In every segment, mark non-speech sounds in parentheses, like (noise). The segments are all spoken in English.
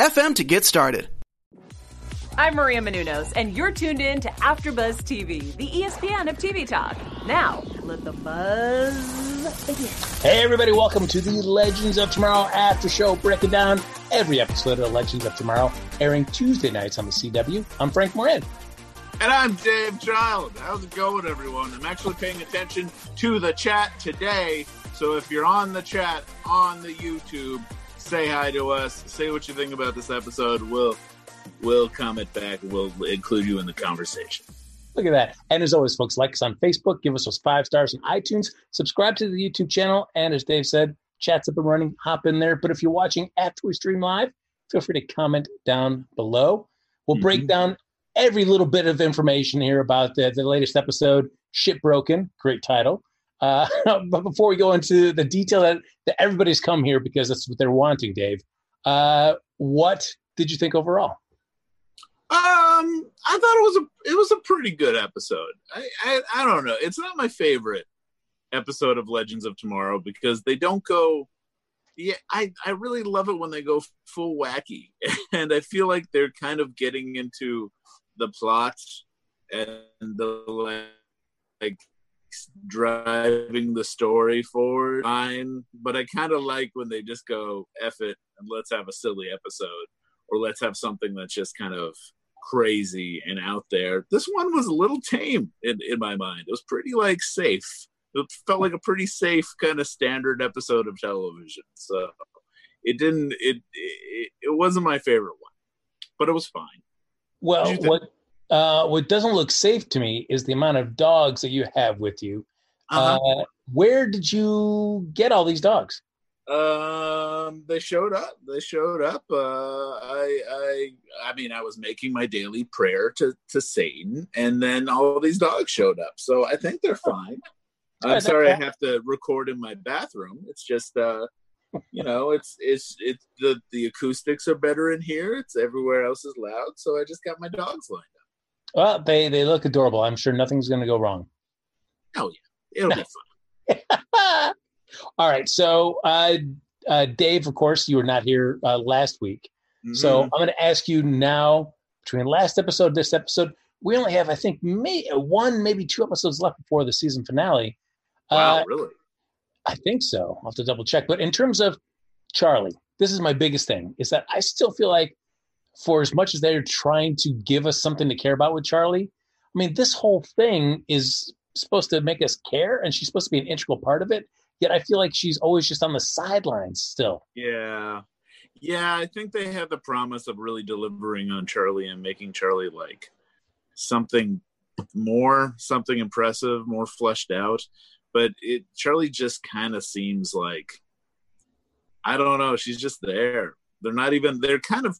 FM to get started. I'm Maria Menounos, and you're tuned in to AfterBuzz TV, the ESPN of TV talk. Now, let the buzz begin. Hey, everybody! Welcome to the Legends of Tomorrow After Show, breaking down every episode of Legends of Tomorrow, airing Tuesday nights on the CW. I'm Frank Moran. And I'm Dave Child. How's it going, everyone? I'm actually paying attention to the chat today. So if you're on the chat on the YouTube, say hi to us, say what you think about this episode. We'll we'll comment back. We'll include you in the conversation. Look at that. And as always, folks, like us on Facebook, give us those five stars on iTunes, subscribe to the YouTube channel, and as Dave said, chat's up and running, hop in there. But if you're watching after we stream live, feel free to comment down below. We'll mm-hmm. break down every little bit of information here about the, the latest episode, Ship Broken, great title. Uh, (laughs) but before we go into the detail that, that everybody's come here because that's what they're wanting, Dave. Uh, what did you think overall? Um, I thought it was a it was a pretty good episode. I, I I don't know. It's not my favorite episode of Legends of Tomorrow because they don't go. Yeah, I I really love it when they go full wacky, (laughs) and I feel like they're kind of getting into the plot and the like driving the story forward fine. But i kind of like when they just go F it and let's have a silly episode or let's have something that's just kind of crazy and out there. This one was a little tame in, in my mind. It was pretty like safe. It felt like a pretty safe kind of standard episode of television. So it didn't it it, it wasn't my favorite one but it was fine. Well what uh, what doesn't look safe to me is the amount of dogs that you have with you. Uh-huh. Uh, where did you get all these dogs? Um, they showed up. They showed up. Uh, I, I, I mean, I was making my daily prayer to to Satan, and then all these dogs showed up. So I think they're fine. (laughs) I'm sorry, I have to record in my bathroom. It's just, uh, you know, it's it's it's the the acoustics are better in here. It's everywhere else is loud, so I just got my dogs lined up. Well, they they look adorable. I'm sure nothing's going to go wrong. Oh yeah, it'll be fun. (laughs) All right, so uh, uh, Dave, of course, you were not here uh, last week, mm-hmm. so I'm going to ask you now. Between last episode, this episode, we only have, I think, may, one, maybe two episodes left before the season finale. Wow, uh, really? I think so. I'll have to double check. But in terms of Charlie, this is my biggest thing: is that I still feel like for as much as they're trying to give us something to care about with Charlie, I mean, this whole thing is supposed to make us care, and she's supposed to be an integral part of it. Yet I feel like she's always just on the sidelines still. Yeah. Yeah, I think they have the promise of really delivering on Charlie and making Charlie like something more, something impressive, more fleshed out. But it Charlie just kind of seems like I don't know, she's just there. They're not even they're kind of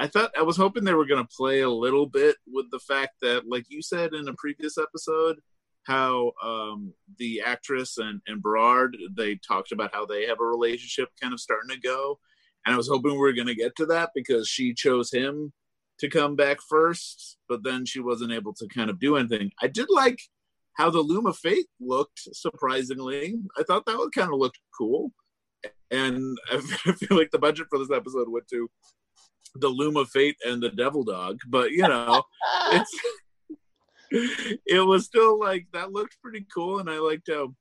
I thought I was hoping they were going to play a little bit with the fact that, like you said in a previous episode, how um, the actress and, and Behrad they talked about how they have a relationship kind of starting to go, and I was hoping we were going to get to that because she chose him to come back first, but then she wasn't able to kind of do anything. I did like how the Loom of Fate looked. Surprisingly, I thought that would kind of looked cool, and (laughs) I feel like the budget for this episode went to the Loom of Fate and the Devil Dog, but you know, (laughs) it's it was still like that looked pretty cool, and I liked how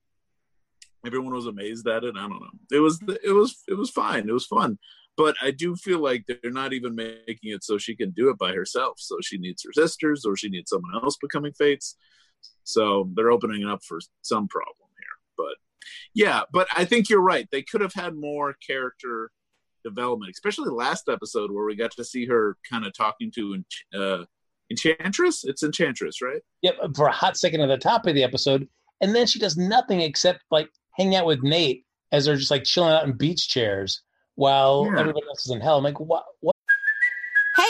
everyone was amazed at it. I don't know. It was it was it was fine. It was fun, but I do feel like they're not even making it so she can do it by herself. So she needs her sisters, or she needs someone else becoming fates. So they're opening up for some problem here, but yeah. But I think you're right. They could have had more character development, especially last episode where we got to see her kind of talking to uh, Enchantress. It's Enchantress, right? Yep, for a hot second at the top of the episode, and then she does nothing except like hang out with Nate as they're just like chilling out in beach chairs while yeah. everybody else is in hell. I'm like, what?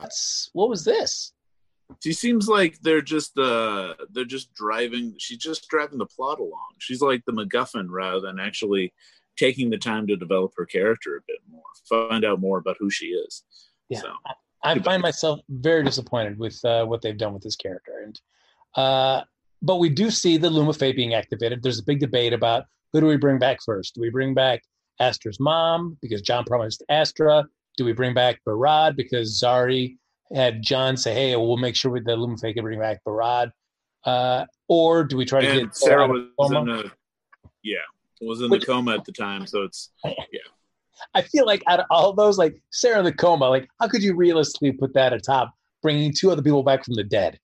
What's, what was this? She seems like they're just uh they're just driving. She's just driving the plot along. She's like the MacGuffin rather than actually taking the time to develop her character a bit more, find out more about who she is. Yeah. So I find myself very disappointed with uh, what they've done with this character, and uh, but we do see the Loom of Fate being activated. There's a big debate about who do we bring back first? Do we bring back Astra's mom because John promised Astra? Do we bring back Behrad because Zari had John say, "Hey, we'll make sure with the can bring back Behrad," uh, or do we try to and get Sara was in a yeah was in Which- the coma at the time, so it's yeah. (laughs) I feel like out of all those, like Sara in the coma, like how could you realistically put that atop bringing two other people back from the dead?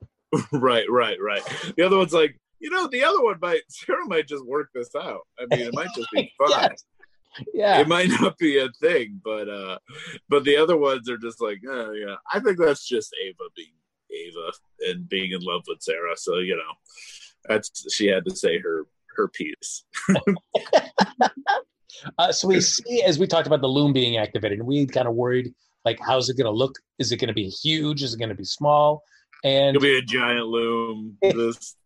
(laughs) right, right, right. The other one's like, you know, the other one might Sara might just work this out. I mean, it might just be fun. (laughs) Yes. Yeah, It might (laughs) not be a thing, but uh but the other ones are just like, oh yeah. I think that's just Ava being Ava and being in love with Sara. So, you know, that's she had to say her her piece. (laughs) Uh, so we see, as we talked about the loom being activated, and we kind of worried, like, how's it going to look? Is it going to be huge? Is it going to be small? And It'll be a giant loom. (laughs) This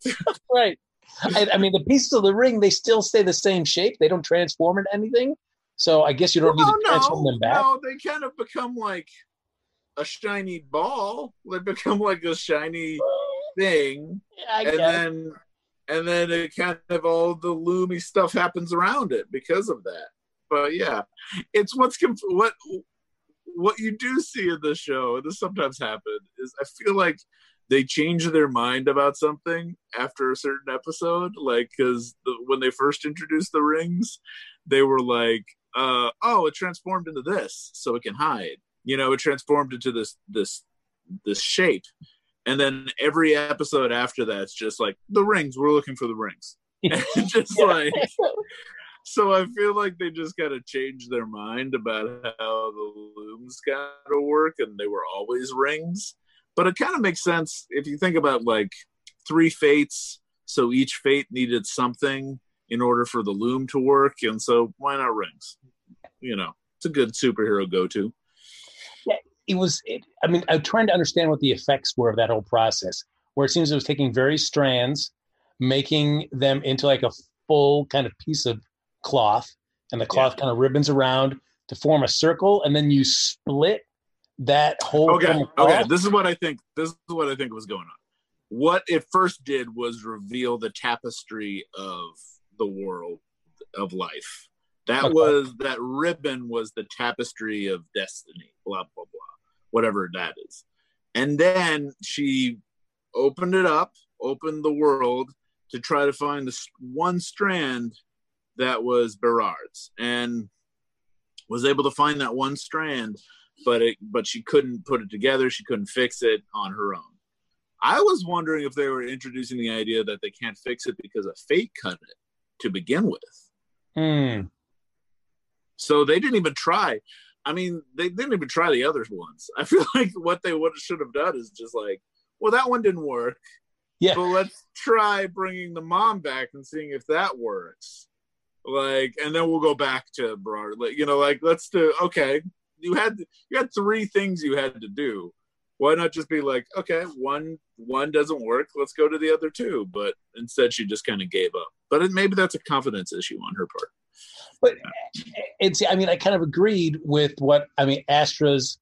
right, I, I mean, the pieces of the ring they still stay the same shape. They don't transform into anything. So I guess you don't need Well, to transform no, them back. no, they kind of become like a shiny ball. They become like a shiny thing, I and then and then it kind of all the loomy stuff happens around it because of that. But yeah, it's what's conf- what what you do see in the show. And this sometimes happens is I feel like they change their mind about something after a certain episode, like because the, when they first introduced the rings, they were like, uh, "Oh, it transformed into this, so it can hide." You know, it transformed into this this this shape, and then every episode after that's just like the rings. We're looking for the rings, (laughs) (laughs) just like. So I feel like they just got to change their mind about how the looms got to work, and they were always rings. But it kind of makes sense if you think about like three fates. So each fate needed something in order for the loom to work, and so why not rings? You know, it's a good superhero go-to. Yeah, it was it, i mean i'm trying to understand what the effects were of that whole process where it seems it was taking very strands making them into like a full kind of piece of cloth and the cloth kind of ribbons around to form a circle and then you split that whole Okay, okay. This is what I think. This is what I think was going on. What it first did was reveal the tapestry of the world of life. That Okay. was that ribbon was the tapestry of destiny. Blah blah blah. Whatever that is. And then she opened it up, opened the world to try to find this one strand that was Behrad's, and was able to find that one strand but it but she couldn't put it together. She couldn't fix it on her own. I was wondering if they were introducing the idea that they can't fix it because a fate cut it to begin with. Hmm. so they didn't even try. I mean they didn't even try the other ones i (laughs) feel like what they would should have done is just like well that one didn't work. Yeah. but let's try bringing the mom back and seeing if that works. Like and then we'll go back to like you know like let's do okay you had you had three things you had to do. Why not just be like okay one one doesn't work. Let's go to the other two. But instead she just kind of gave up. But maybe that's a confidence issue on her part. But it's, I mean, I kind of agreed with what, I mean, Astra's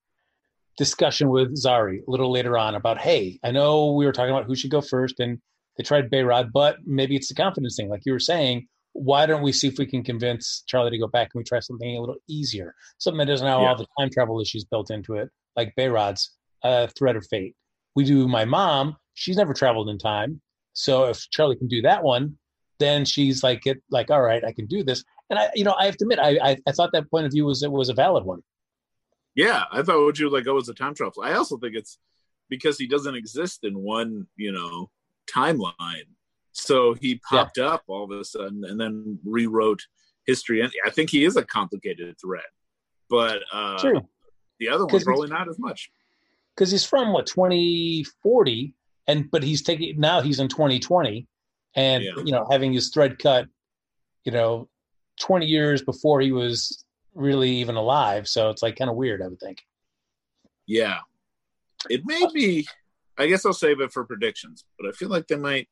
discussion with Zari a little later on about, hey, I know we were talking about who should go first and they tried Behrad, but maybe it's the confidence thing. Like you were saying, why don't we see if we can convince Charlie to go back and we try something a little easier? Something that doesn't have Yeah. all the time travel issues built into it, like Behrad's uh, Thread of Fate. We do my mom, she's never traveled in time. So if Charlie can do that one, then she's like, it, like, all right, I can do this. And I, you know, I have to admit, I, I, I thought that point of view was it was a valid one. yeah i thought would you like go as a time travel i also think it's because he doesn't exist in one, you know, timeline. So he popped yeah. up all of a sudden and then rewrote history. And I think he is a complicated threat, but uh, True. the other one's probably not as much. Because he's from what 2040, and but he's taking now he's in 2020, and yeah. you know having his thread cut, you know, 20 years before he was really even alive. So it's like kind of weird, I would think. Yeah, it may be. I guess I'll save it for predictions, but I feel like they might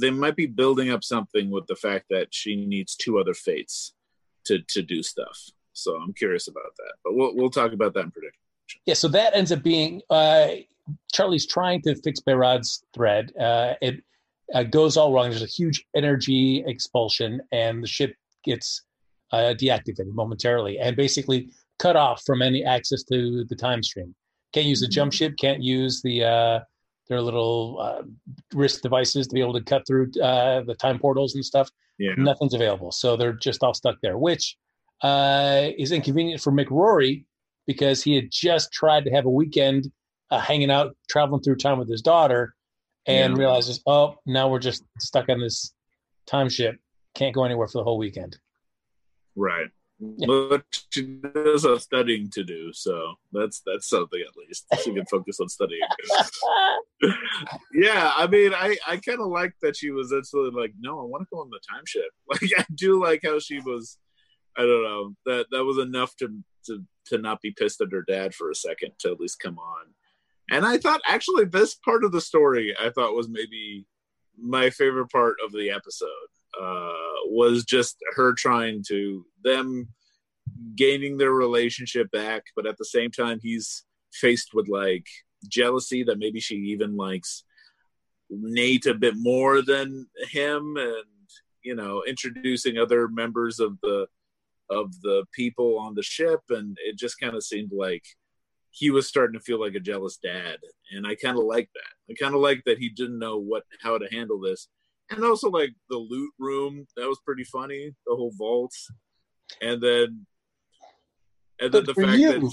they might be building up something with the fact that she needs two other fates to to do stuff. So I'm curious about that, but we'll we'll talk about that in prediction. Yeah, so that ends up being uh, Charlie's trying to fix Behrad's thread. Uh, it uh, goes all wrong. There's a huge energy expulsion, and the ship gets uh, deactivated momentarily and basically cut off from any access to the time stream. Can't use the jump mm-hmm. ship. Can't use the uh, their little uh, wrist devices to be able to cut through uh, the time portals and stuff. Yeah. Nothing's available, so they're just all stuck there, which uh, is inconvenient for Mick Rory because he had just tried to have a weekend uh, hanging out, traveling through time with his daughter, and yeah. realizes, oh, now we're just stuck on this time ship. Can't go anywhere for the whole weekend. Right. Yeah. But she does have studying to do, so that's that's something at least. She can focus on studying. (laughs) yeah, I mean, I I kind of like that she was actually like, no, I want to go on the time ship. (laughs) Like, I do like how she was. I don't know that that was enough to to to not be pissed at her dad for a second to at least come on. And I thought actually this part of the story I thought was maybe my favorite part of the episode uh, was just her trying to them gaining their relationship back, but at the same time he's faced with like jealousy that maybe she even likes Nate a bit more than him, and you know introducing other members of the of the people on the ship, and it just kind of seemed like he was starting to feel like a jealous dad, and I kind of like that. I kind of like that he didn't know what how to handle this, and also like the loot room that was pretty funny the whole vault and then and then but the fact you,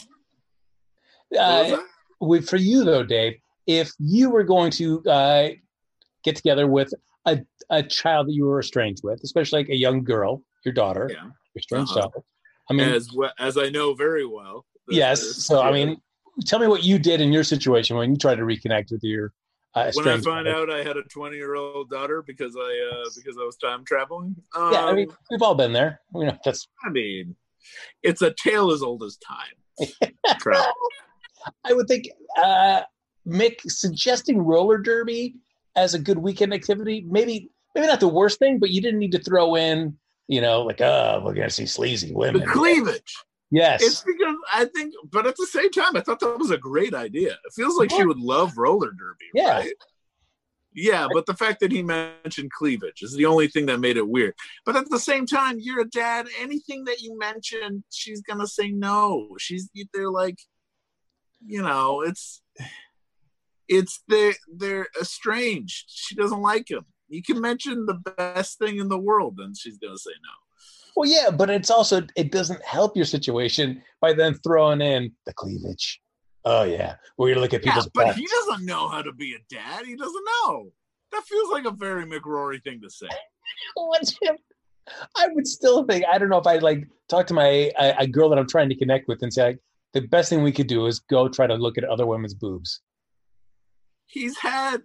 that, uh, for you though dave if you were going to uh, get together with a, a child that you were estranged with especially like a young girl your daughter yeah. your estranged uh-huh. daughter i mean as well, as i know very well yes so i mean tell me what you did in your situation when you tried to reconnect with your uh, when I found out I had a 20 year old daughter because I uh, because I was time traveling. Um, yeah, I mean um, we've all been there. You know, that's. I mean, it's a tale as old as time. (laughs) I would think uh, Mick suggesting roller derby as a good weekend activity. Maybe maybe not the worst thing, but you didn't need to throw in. You know, like oh, we're gonna see sleazy women. The cleavage. Yes. It's because I think, but at the same time, I thought that was a great idea. It feels like she would love roller derby. Yeah. Right? Yeah, but the fact that he mentioned cleavage is the only thing that made it weird. But at the same time, you're a dad. Anything that you mention, she's gonna say no. She's they're like, you know, it's it's they they're estranged. She doesn't like him. You can mention the best thing in the world, and she's gonna say no. Well, yeah, but it's also it doesn't help your situation by then throwing in the cleavage. Oh yeah, we're gonna look at people's. Yeah, but he doesn't know how to be a dad. He doesn't know. That feels like a very Mick Rory thing to say. (laughs) What's him? I would still think I don't know if I like talk to my a, a girl that I'm trying to connect with and say like, the best thing we could do is go try to look at other women's boobs he's had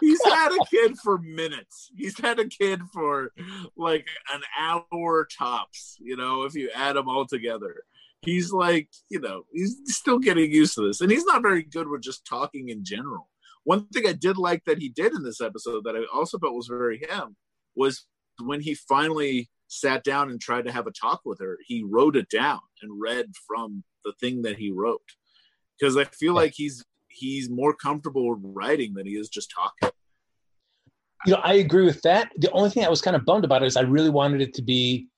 he's had a kid for minutes. He's had a kid for like an hour tops, you know, if you add them all together. He's like, you know, he's still getting used to this. And he's not very good with just talking in general. One thing I did like that he did in this episode that I also felt was very him was when he finally sat down and tried to have a talk with her, he wrote it down and read from the thing that he wrote. Because I feel like he's he's more comfortable writing than he is just talking. You know, I agree with that. The only thing I was kind of bummed about is I really wanted it to be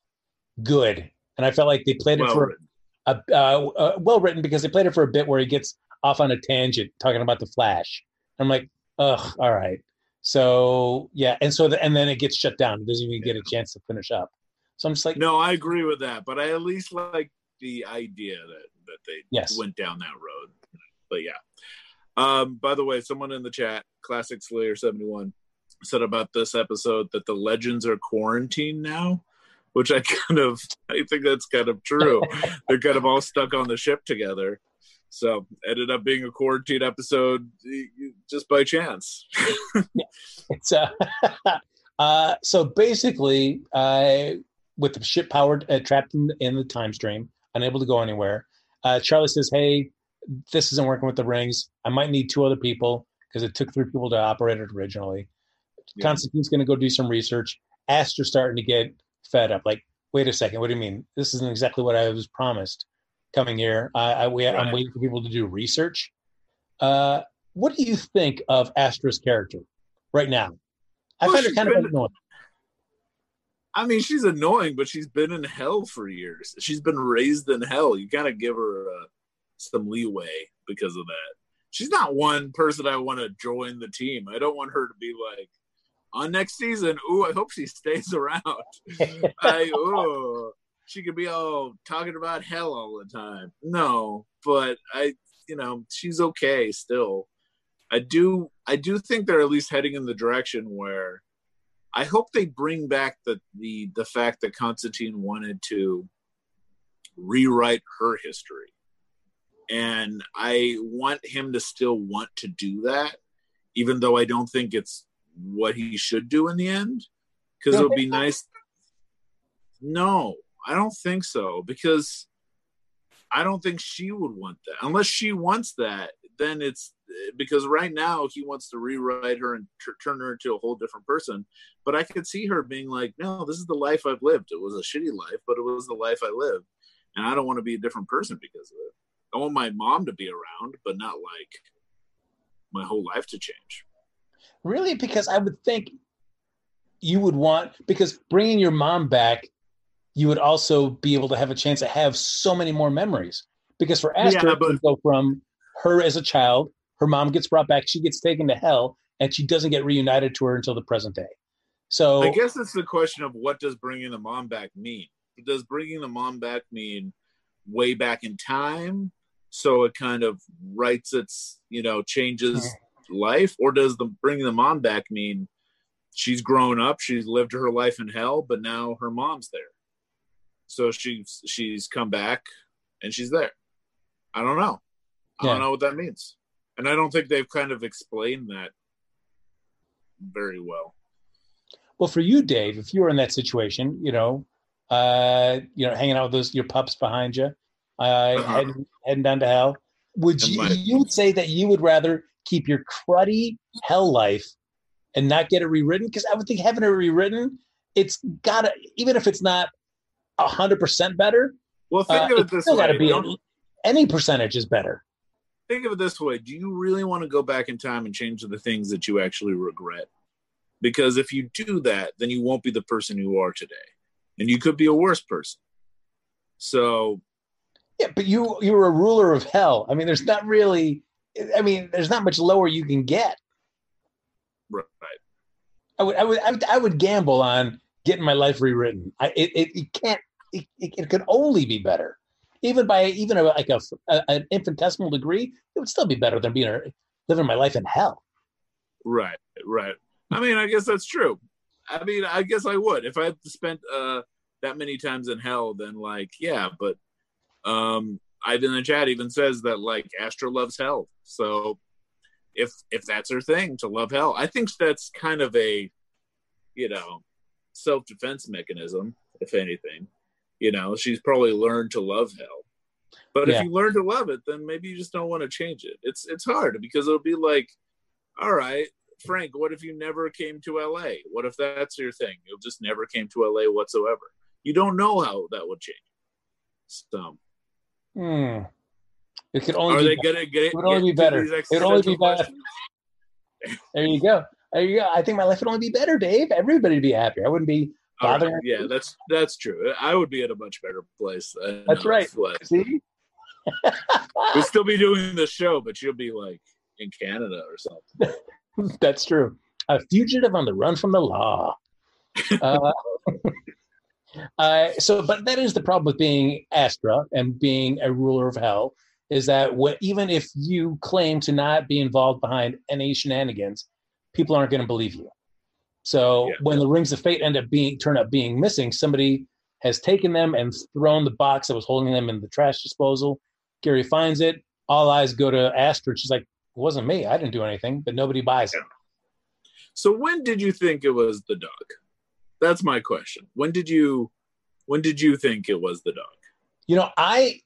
good, and I felt like they played well it for a uh, uh, well written because they played it for a bit where he gets off on a tangent talking about the Flash. I'm like, ugh, all right. So yeah, and so the, and then it gets shut down. It doesn't even get a chance to finish up. So I'm just like, no, I agree with that, but I at least like the idea that that they yes. went down that road. But yeah, Um, by the way, someone in the chat, Classic Slayer seventy one, said about this episode that the legends are quarantined now, which I (laughs) kind of I think that's kind of true. (laughs) They're kind of all stuck on the ship together. So ended up being a quarantine episode just by chance. (laughs) it's uh, uh so basically uh with the ship powered uh, trapped in, in the time stream, unable to go anywhere. Uh Charlie says, "Hey, this isn't working with the rings. I might need two other people because it took three people to operate it originally." Yeah. Constantine's going to go do some research. Astra's starting to get fed up. Like, wait a second, what do you mean? This isn't exactly what I was promised coming here. I, I we, I'm waiting for people to do research. Uh, what do you think of Astra's character right now? I Well, find her kind of annoying. I mean, she's annoying, but she's been in hell for years. She's been raised in hell. You gotta give her uh, some leeway because of that. She's not one person I want to join the team. I don't want her to be like on next season. Ooh, I hope she stays (laughs) around. (laughs) I ooh, she could be all talking about hell all the time. No, but I, you know, she's okay still. I do, I do think they're at least heading in the direction where I hope they bring back the the the fact that Constantine wanted to rewrite her history. And I want him to still want to do that, even though I don't think it's what he should do in the end. Because it would be nice. No, I don't think so. Because I don't think she would want that. Unless she wants that, then it's because right now he wants to rewrite her and t- turn her into a whole different person. But I could see her being like, no, this is the life I've lived. It was a shitty life, but it was the life I lived. And I don't want to be a different person because of it. I want my mom to be around, but not like my whole life to change. Really? Because I would think you would want because bringing your mom back, you would also be able to have a chance to have so many more memories. Because for Astra, Yeah, but- go from her as a child, her mom gets brought back, she gets taken to hell, and she doesn't get reunited to her until the present day. So I guess it's the question of what does bringing the mom back mean? Does bringing the mom back mean way back in time, so it kind of writes its, you know, changes life, or does the bringing the mom back mean she's grown up, she's lived her life in hell, but now her mom's there, so she's she's come back and she's there. I don't know. I Yeah. don't know what that means, and I don't think they've kind of explained that very well. Well, for you, Dave, if you were in that situation, you know, uh, you know, hanging out with those your pups behind you, uh, Uh-huh. heading, heading down to hell, would you you would say that you would rather keep your cruddy hell life and not get it rewritten? Because I would think having it rewritten, it's gotta even if it's not a hundred percent better, Well, think uh, of it this way: gotta be Don't- any percentage is better. think of it this way do you really want to go back in time and change the things that you actually regret because if you do that then you won't be the person you are today and you could be a worse person so Yeah, but you you were a ruler of hell. I mean, there's not really. I mean, there's not much lower you can get. right I would, I would, I would, I would gamble on getting my life rewritten. I, it, it, it can't, it, it, it could only be better, even by even a, like a, a an infinitesimal degree. It would still be better than being a, living my life in hell. right right i mean i guess that's true i mean i guess i would if i had spent uh that many times in hell then like yeah but um ivan in the chat even says that like Astra loves hell. So if if that's her thing to love hell. I think that's kind of a you know self-defense mechanism if anything. You know she's probably learned to love hell. But Yeah. if you learn to love it then maybe you just don't want to change it. It's it's hard because it'll be like all right frank what if you never came to la what if that's your thing? You just never came to la whatsoever. You don't know how that would change. So Hmm. It could only are be they gonna get it would only be better. It would only be better. there. You go. There you go. I think my life would only be better, Dave. Everybody would be happier. I wouldn't be All right, bothering. yeah that's that's true i would be in a much better place That's uh, right. Fleck. See, (laughs) we'd still be doing the show but you'll be like in canada or something (laughs) That's true. A fugitive on the run from the law. (laughs) Uh, uh, so, but that is the problem with being Astra and being a ruler of hell is that what, even if you claim to not be involved behind any shenanigans, people aren't going to believe you. So Yeah. when the rings of fate end up being turn up being missing, somebody has taken them and thrown the box that was holding them in the trash disposal. Gary finds it. All eyes go to Astrid. She's like, "It wasn't me. I didn't do anything." But nobody buys it. So when did you think it was the dog? That's my question. When did you when did you think it was the dog? You know, I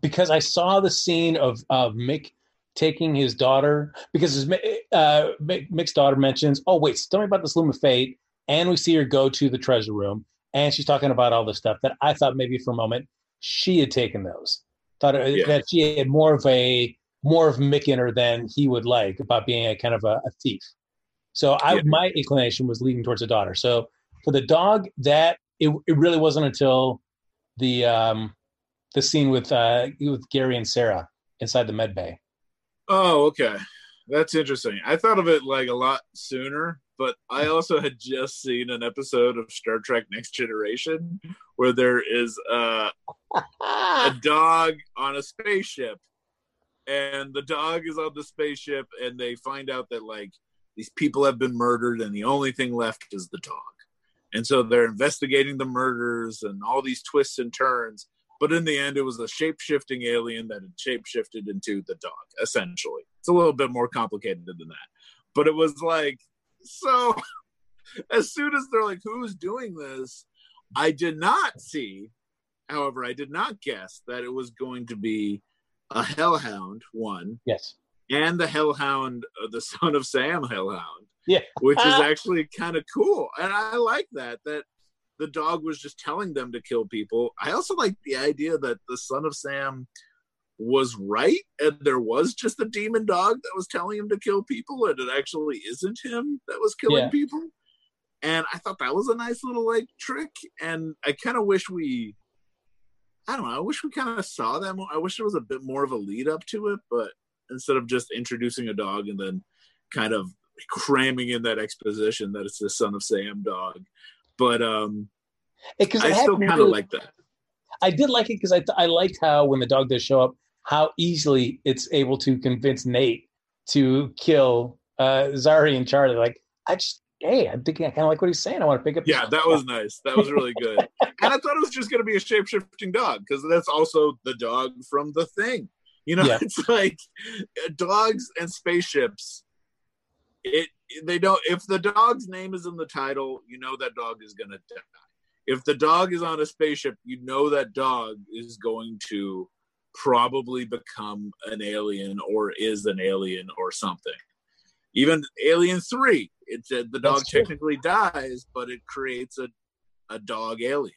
because I saw the scene of of Mick taking his daughter because his uh, Mick's daughter mentions, "Oh wait, tell me about this loom of fate," and we see her go to the treasure room, and she's talking about all this stuff that I thought maybe for a moment she had taken those, thought Yeah. that she had more of a more of Mick in her than he would like about being a kind of a, a thief. So I, Yeah. my inclination was leaning towards the daughter. So for the dog, that it, it really wasn't until the um, the scene with uh, with Gary and Sara inside the med bay. Oh, okay. That's interesting. I thought of it like a lot sooner, but I also had just seen an episode of Star Trek Next Generation where there is a, a (laughs) dog on a spaceship and the dog is on the spaceship and they find out that like these people have been murdered and the only thing left is the dog. And so they're investigating the murders and all these twists and turns. But in the end, it was a shape shifting alien that had shape shifted into the dog, essentially. It's a little bit more complicated than that. But it was like, so (laughs) as soon as they're like, who's doing this? I did not see, however, I did not guess that it was going to be a hellhound, one, Yes. And the hellhound, uh, the (laughs) son of Sam hellhound Yeah. which is actually kind of cool. And I like that that the dog was just telling them to kill people. I also like the idea that the son of Sam was right and there was just a demon dog that was telling him to kill people and it actually isn't him that was killing Yeah. people. And I thought that was a nice little like trick and I kind of wish we I don't know, I wish we kind of saw that more. I wish there was a bit more of a lead up to it, but instead of just introducing a dog and then kind of cramming in that exposition that it's the son of Sam dog. But um Because I still kind of like that. I did like it because I I liked how when the dog does show up, how easily it's able to convince Nate to kill uh, Zari and Charlie. Like I just hey, I'm thinking I kind of like what he's saying. I want to pick up. Yeah, that was nice. That was really good. (laughs) and I thought it was just going to be a shape shifting dog because that's also the dog from the thing. You know, Yeah. (laughs) it's like uh, dogs and spaceships. It they don't. If the dog's name is in the title, you know that dog is going to die. If the dog is on a spaceship, you know that dog is going to probably become an alien or is an alien or something. Even Alien Three, it said the dog technically dies, but it creates a a dog alien.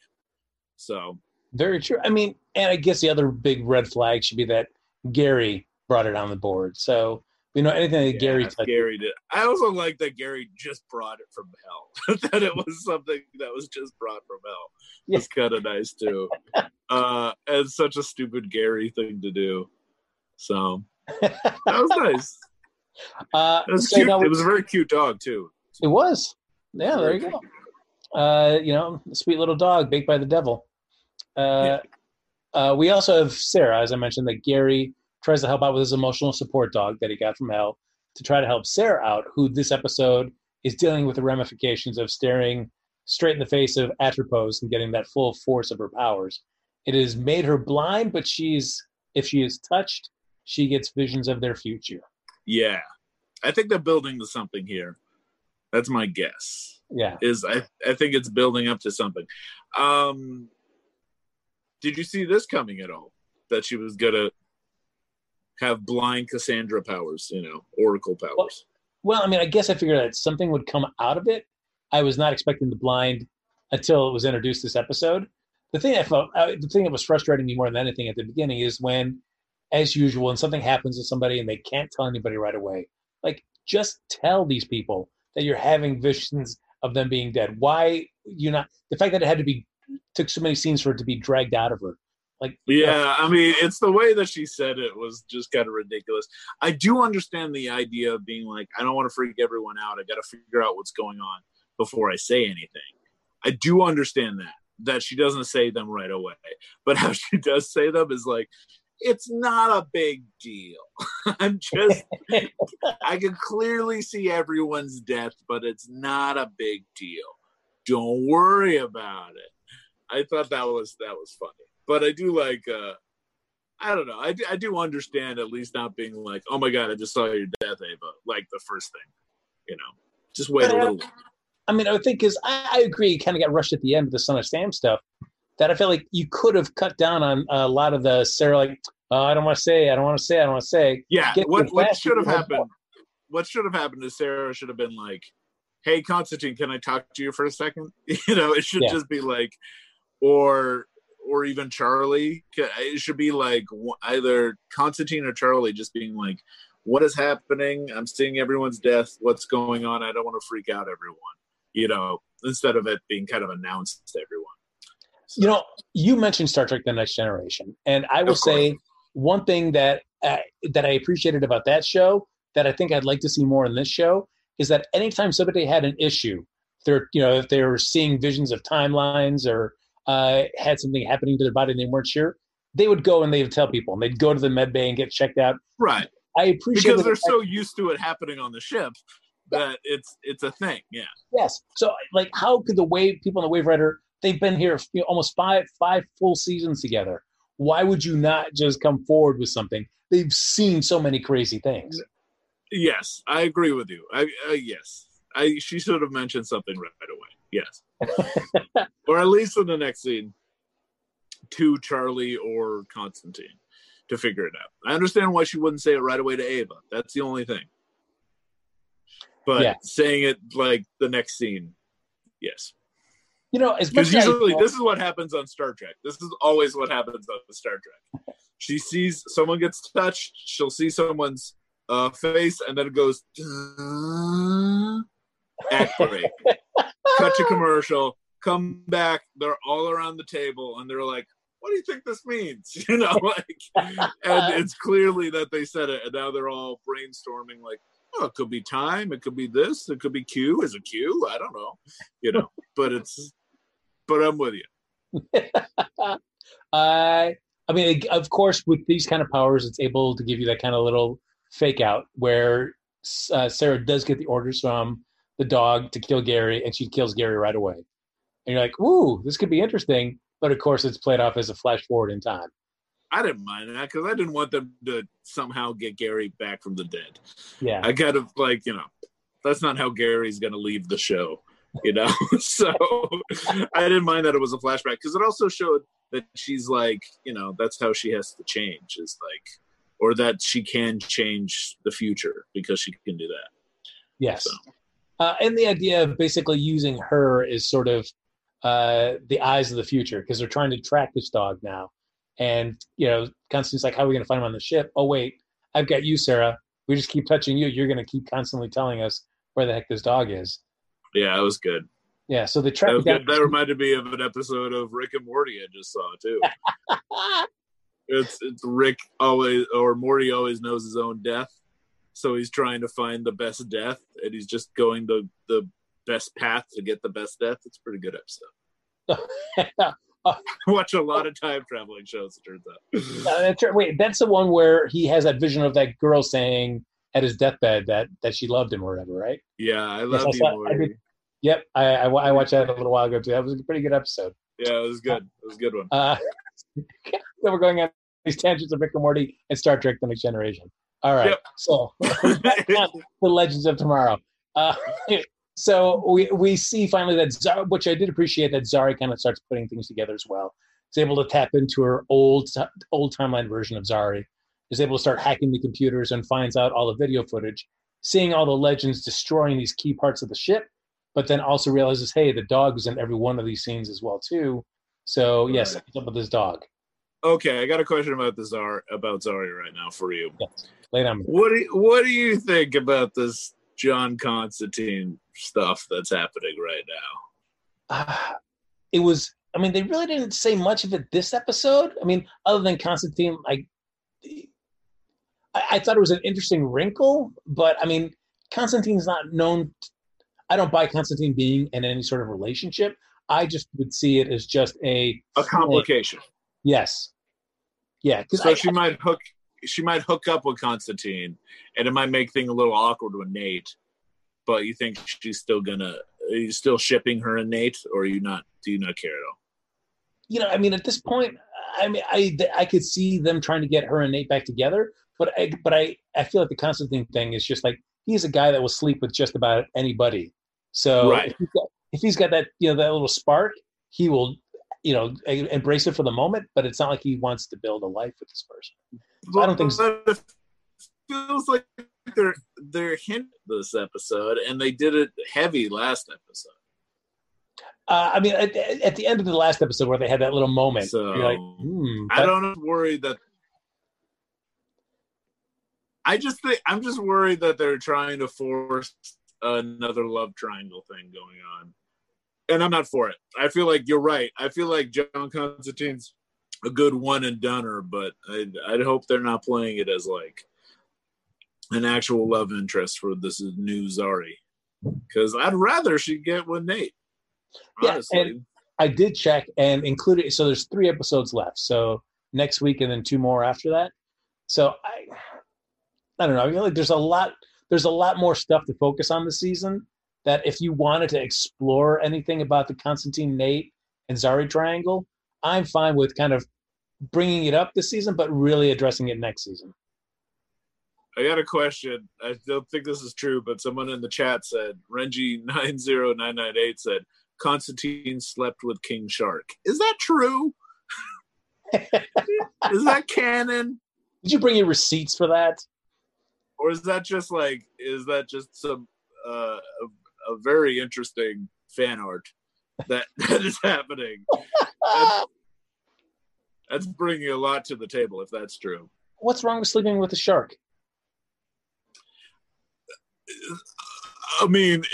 So Very true. I mean, and I guess the other big red flag should be that Gary brought it on the board. So you know anything that Gary touched. Gary did. I also like that Gary just brought it from hell. (laughs) that it was something that was just brought from hell. Yeah. It's kind of nice too. (laughs) uh, and such a stupid Gary thing to do. So (laughs) that was nice. uh, It was so cute. now it was a very cute dog too. It was. Yeah, there you go. Uh, you know, sweet little dog baked by the devil. Uh, uh, we also have Sara, as I mentioned, that Gary tries to help out with his emotional support dog that he got from Hell to try to help Sara out, who this episode is dealing with the ramifications of staring straight in the face of Atropos and getting that full force of her powers. It has made her blind, but she's if she is touched, she gets visions of their future. Yeah, I think they're building to something here. That's my guess. Yeah. is I, I think it's building up to something. Um, did you see this coming at all? That she was gonna have blind Cassandra powers, you know, Oracle powers. Well, I mean, I guess I figured that something would come out of it. I was not expecting the blind until it was introduced this episode. The thing I felt, the thing that was frustrating me more than anything at the beginning is when, as usual, when something happens to somebody and they can't tell anybody right away, like just tell these people that you're having visions of them being dead. Why you not? The fact that it had to be took so many scenes for it to be dragged out of her, like Yeah, I mean, it's the way that she said it was just kind of ridiculous. I do understand the idea of being like, I don't want to freak everyone out. I got to figure out what's going on before I say anything. I do understand that that she doesn't say them right away, but how (laughs) she does say them is like, it's not a big deal. (laughs) I'm just, I can clearly see everyone's death, but it's not a big deal. Don't worry about it. I thought that was that was funny, but I do like. uh I don't know. I do, I do understand at least not being like, oh my god, I just saw your death, Ava. Like the first thing, you know. Just wait But a I- little. I mean, I think is I, I agree. Kind of got rushed at the end with the Son of Sam stuff. That I feel like you could have cut down on a lot of the Sara. Like, oh, I don't want to say, I don't want to say, I don't want to say. Yeah, Get what what should have happened? What should have happened is Sara should have been like, "Hey, Constantine, can I talk to you for a second? (laughs) You know, it should Yeah. just be like, or or even Charlie. It should be like either Constantine or Charlie, just being like, "What is happening? I'm seeing everyone's death. What's going on? I don't want to freak out everyone." You know, instead of it being kind of announced to everyone. So, You know, you mentioned Star Trek: The Next Generation, and I will say one thing that uh, that I appreciated about that show that I think I'd like to see more in this show is that anytime somebody had an issue, they're you know if they were seeing visions of timelines or uh, had something happening to their body and they weren't sure, they would go and they would tell people, and they'd go to the med bay and get checked out. right I appreciate because they're so used to it happening on the ship that it's it's a thing. Yeah. Yes. So, like, how could the wave people in the Waverider? They've been here you know, almost five five full seasons together. Why would you not just come forward with something? They've seen so many crazy things. Yes, I agree with you. I uh, yes, I she should have mentioned something right away. Yes, (laughs) or at least in the next scene to Charlie or Constantine to figure it out. I understand why she wouldn't say it right away to Ava. That's the only thing. But Yeah. saying it like the next scene, yes, You know, because usually this is what happens on Star Trek. This is always what happens on the Star Trek. She sees someone gets touched, she'll see someone's uh, face, and then it goes act break. (laughs) Cut to commercial. Come back. They're all around the table, and they're like, "What do you think this means?" (laughs) You know, (laughs) like, and it's clearly that they said it, and now they're all brainstorming, like, "Oh, it could be time. It could be this. It could be Q. Is it Q? I don't know." You know, but it's, but I'm with you. I, I mean, of course, with these kind of powers, it's able to give you that kind of little fake out where uh, Sara does get the orders from the dog to kill Gary, and she kills Gary right away. And you're like, "Ooh, this could be interesting." But of course, it's played off as a flash forward in time. I didn't mind that because I didn't want them to somehow get Gary back from the dead. Yeah, I kind of like, you know, that's not how Gary's going to leave the show, you know? (laughs) so I didn't mind that it was a flashback because it also showed that she's like, you know, that's how she has to change is like, or that she can change the future because she can do that. Yes. So. Uh, and the idea of basically using her is sort of uh, the eyes of the future because they're trying to track this dog now. And, you know, Constantine's like, how are we going to find him on the ship? Oh, wait, I've got you, Sara. We just keep touching you. You're going to keep constantly telling us where the heck this dog is. Yeah, it was good. Yeah. So That, track good. that reminded me of an episode of Rick and Morty I just saw too. (laughs) it's it's Rick always or Morty always knows his own death, so he's trying to find the best death, and he's just going the the best path to get the best death. It's a pretty good episode. I (laughs) watch a lot of time traveling shows. It turns out. (laughs) Uh, that's right. Wait, that's the one where he has that vision of that girl saying at his deathbed that that she loved him or whatever, right? Yeah, I Yes, love I you, I Morty. did- Yep, I, I, I watched that a little while ago too. That was a pretty good episode. Yeah, it was good. It was a good one. Uh, (laughs) so we're going on these tangents of Rick and Morty and Star Trek: The Next Generation. All right, Yep. so (laughs) the Legends of Tomorrow. Uh, (laughs) so we we see finally that Zara, which I did appreciate that Zari kind of starts putting things together as well. Is able to tap into her old old timeline version of Zari. Is able to start hacking the computers and finds out all the video footage, seeing all the legends destroying these key parts of the ship, but then also realizes, hey, the dog is in every one of these scenes as well too. So yes, Right. up with this dog? Okay, I got a question about the Zar about Zarya right now for you. Lay it on me. What do you, what do you think about this John Constantine stuff that's happening right now? uh, (sighs) it was i mean they really didn't say much of it this episode i mean other than constantine like I, I thought it was an interesting wrinkle but i mean constantine's not known i don't buy constantine being in any sort of relationship i just would see it as just a A complication. yes Yeah, because So she might hook she might hook up with Constantine, and it might make things a little awkward with Nate. But you think she's still gonna? Are you still shipping her and Nate, or are you not? Do you not care at all? you know, I mean, at this point, I mean, I I could see them trying to get her and Nate back together, but I but I I feel like the Constantine thing is just like he's a guy that will sleep with just about anybody. So Right. if, he's got, if he's got that you know that little spark, he will you know embrace it for the moment. But it's not like he wants to build a life with this person. So I don't think so. It feels like they're they're hint this episode, and they did it heavy last episode. Uh, I mean, at, at the end of the last episode where they had that little moment, So, you're like, hmm, I don't worry that. I just think I'm just worried that they're trying to force another love triangle thing going on, and I'm not for it. I feel like you're right. I feel like John Constantine's a good one and doneer, but I I'd hope they're not playing it as like an actual love interest for this new Zari, because I'd rather she get with Nate. Yeah, Honestly, and- I did check and included. So there's three episodes left. So next week and then two more after that. So I, I don't know. I feel like there's a lot. There's a lot more stuff to focus on this season. That if you wanted to explore anything about the Constantine Nate and Zari triangle, I'm fine with kind of bringing it up this season, but really addressing it next season. I got a question. I don't think this is true, but someone in the chat said Renji nine zero nine nine eight said Constantine slept with King Shark. Is that true? (laughs) is that canon, Did you bring your receipts for that? or is that just like is that just some uh, a, very interesting fan art that (laughs) that is happening? That's, (laughs) that's bringing a lot to the table if that's true. What's wrong with sleeping with a shark? I mean,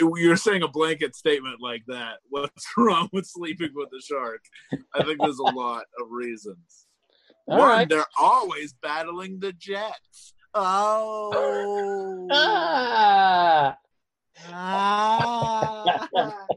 you're saying a blanket statement like that. (laughs) What's wrong with sleeping with a shark? I think there's a lot of reasons. All One, right. they're always battling the jets. Oh. Ah. Ah. (laughs)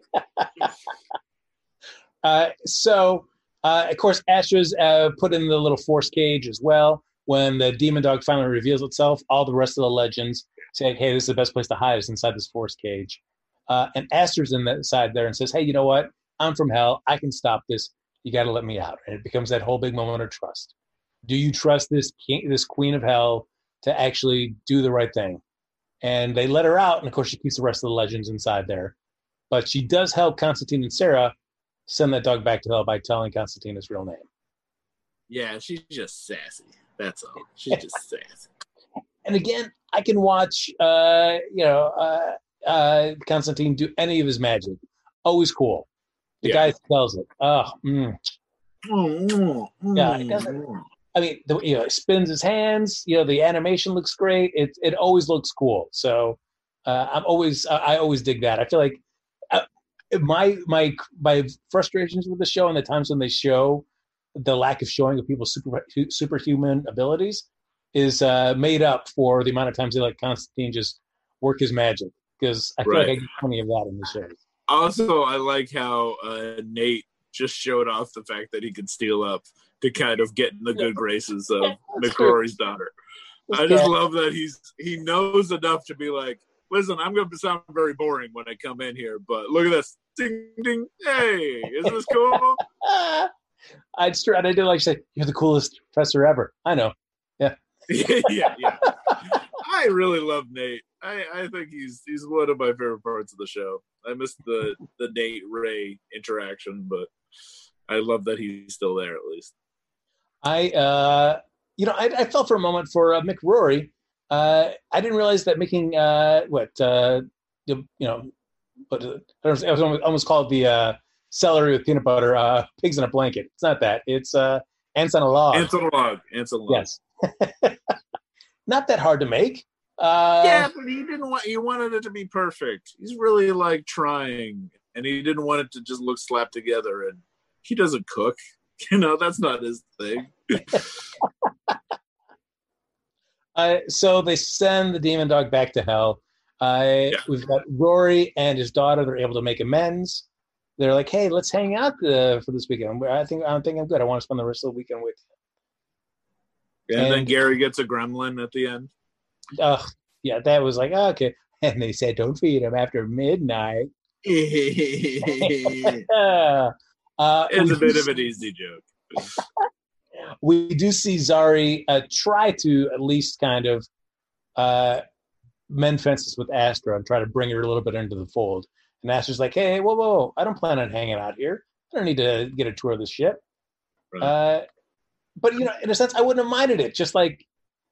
Uh, so, uh, of course, Astra's uh, put in the little force cage as well. When the demon dog finally reveals itself, all the rest of the legends say, "Hey, this is the best place to hide is inside this force cage." Uh, and the side there and says, "Hey, you know what? I'm from hell. I can stop this. You got to let me out." And it becomes that whole big moment of trust. Do you trust this king, this queen of hell to actually do the right thing? And they let her out, and of course, she keeps the rest of the legends inside there. But she does help Constantine and Sara send that dog back to hell by telling Constantine his real name. yeah, she's just sassy. That's all. She's just (laughs) sassy. And again, I can watch, uh, you know, uh, uh, Constantine do any of his magic. Always cool. The Yeah. guy sells it. Oh, mm. Yeah, it doesn't- I mean, the, you know, it spins his hands. You know, the animation looks great. It it always looks cool. So uh, I'm always I I always dig that. I feel like uh, my my my frustrations with the show and the times when they show the lack of showing of people's super superhuman abilities is uh, made up for the amount of times they let Constantine just work his magic because I feel like I get plenty of that in the show. Also, I like how uh, Nate just showed off the fact that he could steel up to kind of get in the good graces of. (laughs) Mick Rory's daughter. I just love that he's he knows enough to be like, listen, I'm going to sound very boring when I come in here, but look at this, ding ding, hey, isn't this cool? (laughs) I'd and I did like say, "You're the coolest professor ever." I know. yeah, (laughs) yeah, yeah. I really love Nate. I, I think he's he's one of my favorite parts of the show. I missed the the Nate Ray interaction, but I love that he's still there at least. I, uh, you know, I, I felt for a moment for uh, Mick Rory. Uh, I didn't realize that making uh, what uh, you know, but I was, I was almost, almost called the uh, celery with peanut butter, uh, pigs in a blanket. It's not that. It's uh, ants on a log. Ants on a log. Ants on a log. yes, (laughs) not that hard to make. Uh, yeah, but he didn't want. He wanted it to be perfect. He's really like trying, and he didn't want it to just look slapped together. And he doesn't cook. (laughs) You know, that's not his thing. (laughs) Uh, so they send the demon dog back to hell. Uh, Yeah. We've got Rory and his daughter. They're able to make amends. They're like, "Hey, let's hang out uh, for this weekend." I think I don't think I'm good. I want to spend the rest of the weekend with. you. And, then Gary gets a gremlin at the end. Ugh, yeah, that was like okay. (laughs) And they said, "Don't feed him after midnight." It's uh, a bit of an (laughs) easy joke. we do see Zari uh, try to at least kind of uh, mend fences with Astra and try to bring her a little bit into the fold. And Astra's like, "Hey, whoa, whoa, whoa! I don't plan on hanging out here. I don't need to get a tour of the ship." Right. Uh, but you know, in a sense, I wouldn't have minded it. Just like,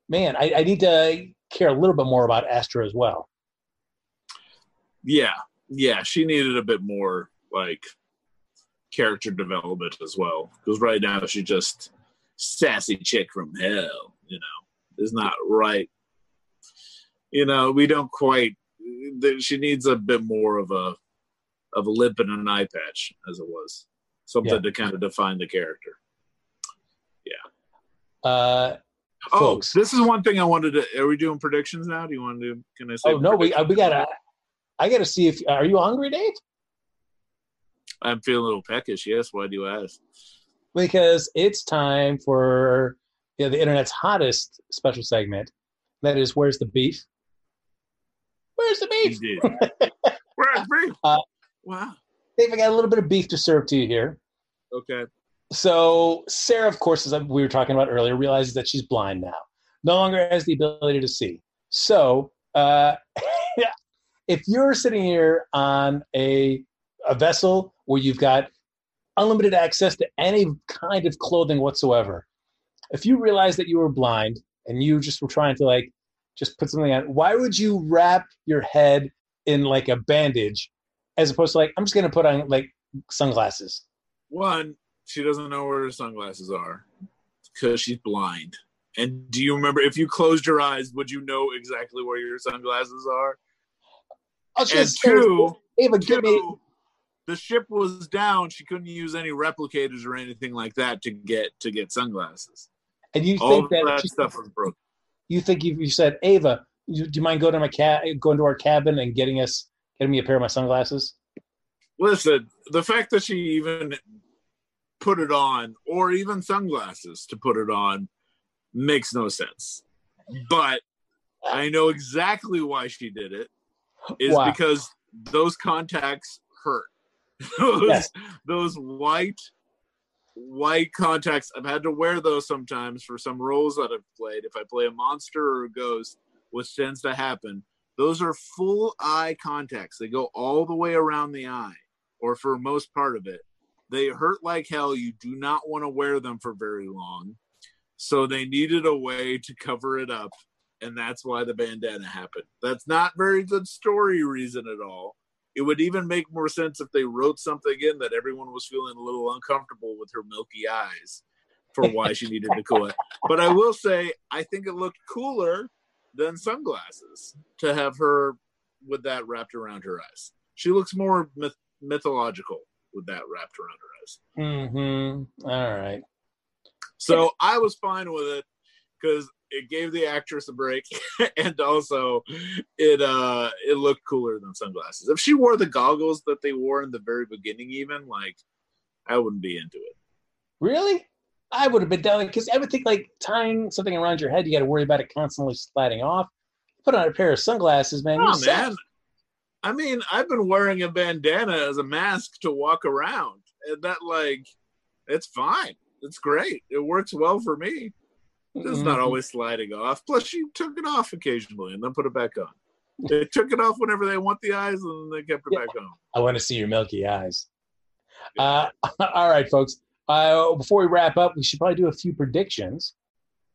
man, I, I need to care a little bit more about Astra as well. Yeah, yeah, she needed a bit more like character development as well. Because right now she's just sassy chick from hell. You know, is not right. You know, we don't quite. that She needs a bit more of a of a lip and an eye patch, as it was, something Yeah. to kind of define the character. Yeah. Uh, Oh, folks. this is one thing I wanted to. Are we doing predictions now? Do you want to? Can I say? oh no, we uh, we gotta. I gotta see if are you hungry, Dave? I'm feeling a little peckish. Yes. Why do you ask? because it's time for you know, the internet's hottest special segment. That is, where's the beef? Where's the beef? Where's me? (laughs) Uh, wow. Dave, I got a little bit of beef to serve to you here. Okay. So Sara, of course, as we were talking about earlier, realizes that she's blind now, no longer has the ability to see. So uh, (laughs) if you're sitting here on a a vessel where you've got unlimited access to any kind of clothing whatsoever, if you realize that you were blind and you just were trying to like just put something on, why would you wrap your head in like a bandage as opposed to like I'm just gonna put on like sunglasses? One, she doesn't know where her sunglasses are because she's blind. And do you remember if you closed your eyes, would you know exactly where your sunglasses are? Oh, And two, Ava, give me. The ship was down. She couldn't use any replicators or anything like that to get to get sunglasses. And you All think that, that she- stuff was broken. you think if you said Ava, you, do you mind going to my cat, going to our cabin and getting us, getting me a pair of my sunglasses? Listen, the fact that she even put it on, or even sunglasses to put it on, makes no sense. But I know exactly why she did it. Is Why? because those contacts hurt. (laughs) those, Yes. those white white contacts. I've had to wear those sometimes for some roles that I've played. If I play a monster or a ghost, which tends to happen, those are full eye contacts. They go all the way around the eye, or for most part of it. They hurt like hell. You do not want to wear them for very long. So they needed a way to cover it up. And that's why the bandana happened. That's not very good story reason at all. It would even make more sense if they wrote something in that everyone was feeling a little uncomfortable with her milky eyes for why she needed to cool it. But I will say, I think it looked cooler than sunglasses to have her with that wrapped around her eyes. She looks more myth- mythological with that wrapped around her eyes. Mm-hmm. All right. So I was fine with it because it gave the actress a break, (laughs) and also it uh it looked cooler than sunglasses. If she wore the goggles that they wore in the very beginning, even like I wouldn't be into it. Really? I would have been down because I would think like tying something around your head, you got to worry about it constantly sliding off. Put on a pair of sunglasses, man. Oh man, I mean, I've been wearing a bandana as a mask to walk around, and that like it's fine. It's great. It works well for me. It's not Mhm. always sliding off. Plus, she took it off occasionally and then put it back on. They took it off whenever they want the eyes, and then they kept it Yeah. back on. I want to see your milky eyes. Uh, (laughs) all right, folks. Uh, before we wrap up, we should probably do a few predictions.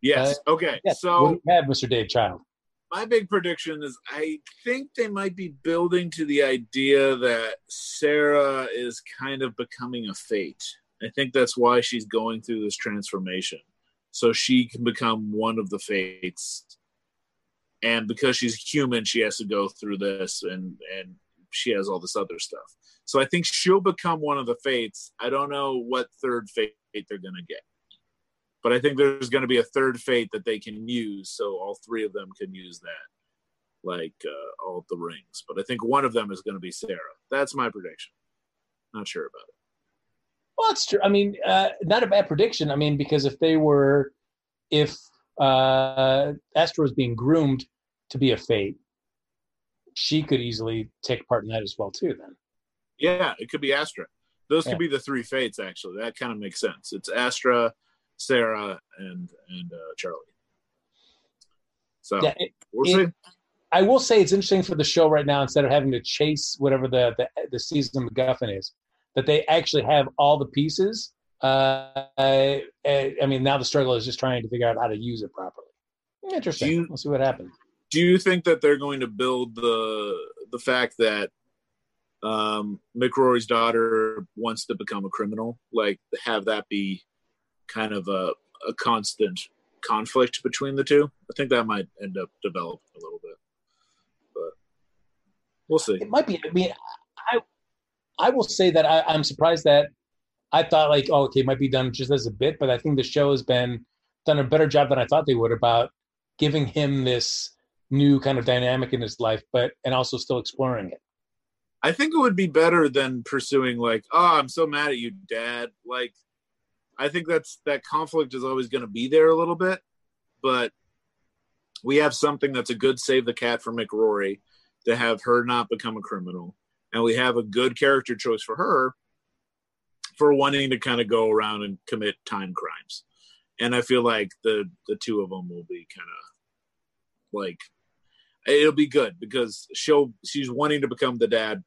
Yes. okay. Yeah, what do So you have, Mr. Dave Child? my big prediction is I think they might be building to the idea that Sara is kind of becoming a fate. I think that's why she's going through this transformation. So she can become one of the fates. And because she's human, she has to go through this and and she has all this other stuff. So I think she'll become one of the fates. I don't know what third fate they're going to get. But I think there's going to be a third fate that they can use, so all three of them can use that, like uh, all the rings. But I think one of them is going to be Sara. That's my prediction. Not sure about it. Well, it's true. I mean, uh, not a bad prediction. I mean, because if they were, if uh, Astra is being groomed to be a fate, she could easily take part in that as well too. Then, Yeah, it could be Astra. Those Yeah. could be the three fates. Actually, that kind of makes sense. It's Astra, Sara, and and uh, Charlie. So yeah, it- we'll it- see. I will say it's interesting for the show right now. Instead of having to chase whatever the the, the season MacGuffin is, that they actually have all the pieces. Uh, I, I mean, now the struggle is just trying to figure out how to use it properly. Interesting. You- we'll see what happens. Do you think that they're going to build the the fact that um, Mick Rory's daughter wants to become a criminal, like have that be kind of a, a constant conflict between the two? I think that might end up developing a little bit, but we'll see. It might be. I mean, I I will say that I, I'm surprised that I thought like, oh, okay, it might be done just as a bit, but I think the show has been done a better job than I thought they would about giving him this new kind of dynamic in his life, but and also still exploring it. I think it would be better than pursuing like, oh, I'm so mad at you, Dad. Like, I think that's that conflict is always going to be there a little bit, but we have something that's a good save the cat for Mick Rory to have her not become a criminal, and we have a good character choice for her for wanting to kind of go around and commit time crimes, and I feel like the the two of them will be kind of like it'll be good because she'll she's wanting to become the dad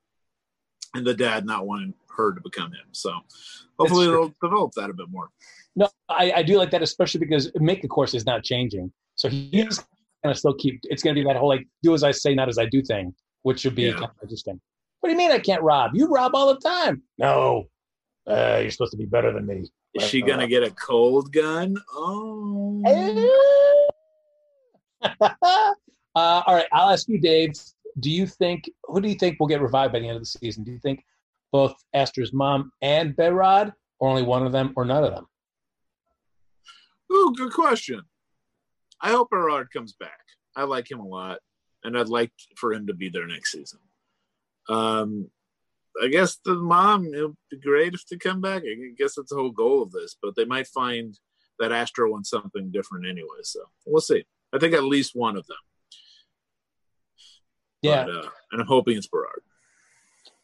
and the dad not wanting her to become him so hopefully they'll develop that a bit more No, I, I do like that, especially because Mick, of course, is not changing. So he's going to still keep. It's going to be that whole like do as I say, not as I do thing, which should be Yeah. kind of interesting. What do you mean I can't rob? You rob all the time. No, uh, you're supposed to be better than me. is she gonna get a cold gun oh (laughs) uh, all right, I'll ask you, Dave. Do you think who do you think will get revived by the end of the season? Do you think both Astra's mom and Behrad, or only one of them, or none of them? Ooh, good question i hope Behrad comes back i like him a lot and i'd like for him to be there next season um i guess the mom it would be great if they come back i guess that's the whole goal of this but they might find that astra wants something different anyway so we'll see i think at least one of them Yeah, But, uh, and I'm hoping it's Behrad.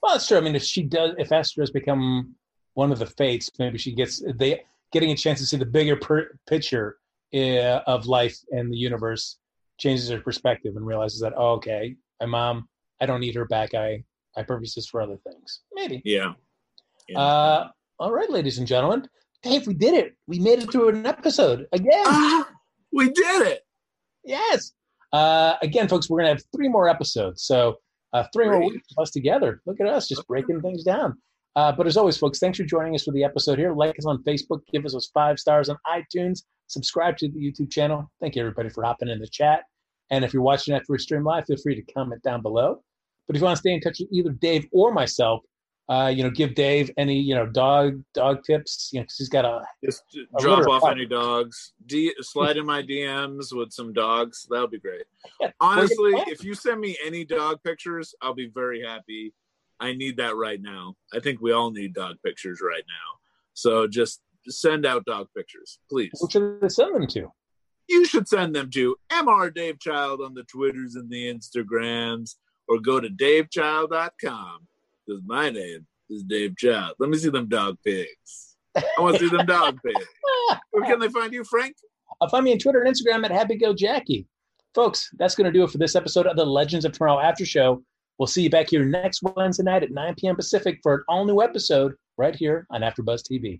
Well, that's true. I mean, if she does, if Astra has become one of the fates, maybe she gets they getting a chance to see the bigger per, picture uh, of life and the universe changes her perspective and realizes that oh, okay, my mom, I don't need her back. I I purpose this for other things. Maybe. Yeah. Yeah. Uh, all right, ladies and gentlemen, Dave, we did it. We made it through an episode again. Ah, we did it. Yes. Uh, again, folks, we're gonna have three more episodes. So uh, three more weeks of us together. Look at us just breaking things down. Uh, but as always, folks, thanks for joining us for the episode here. Like us on Facebook, give us those five stars on iTunes, subscribe to the YouTube channel. Thank you everybody for hopping in the chat. And if you're watching after we stream live, feel free to comment down below. But if you want to stay in touch with either Dave or myself, uh, you know, give Dave any you know dog dog tips. You know, because he's got a Just A drop off any dogs. D- slide in my DMs with some dogs. That would be great. (laughs) Yeah, Honestly, if you send me any dog pictures, I'll be very happy. I need that right now. I think we all need dog pictures right now. So just send out dog pictures, please. Who should I send them to? you should send them to Mr. Dave Child on the Twitters and the Instagrams, or go to davechild.com because my name is Dave Child. Let me see them dog pics. I want to see them dog pics. (laughs) Where can they find you, Frank? Uh, find me on Twitter and Instagram at Happy Go Jackie. Folks, that's going to do it for this episode of the Legends of Tomorrow After Show. We'll see you back here next Wednesday night at 9 p.m. Pacific for an all new episode right here on AfterBuzz TV.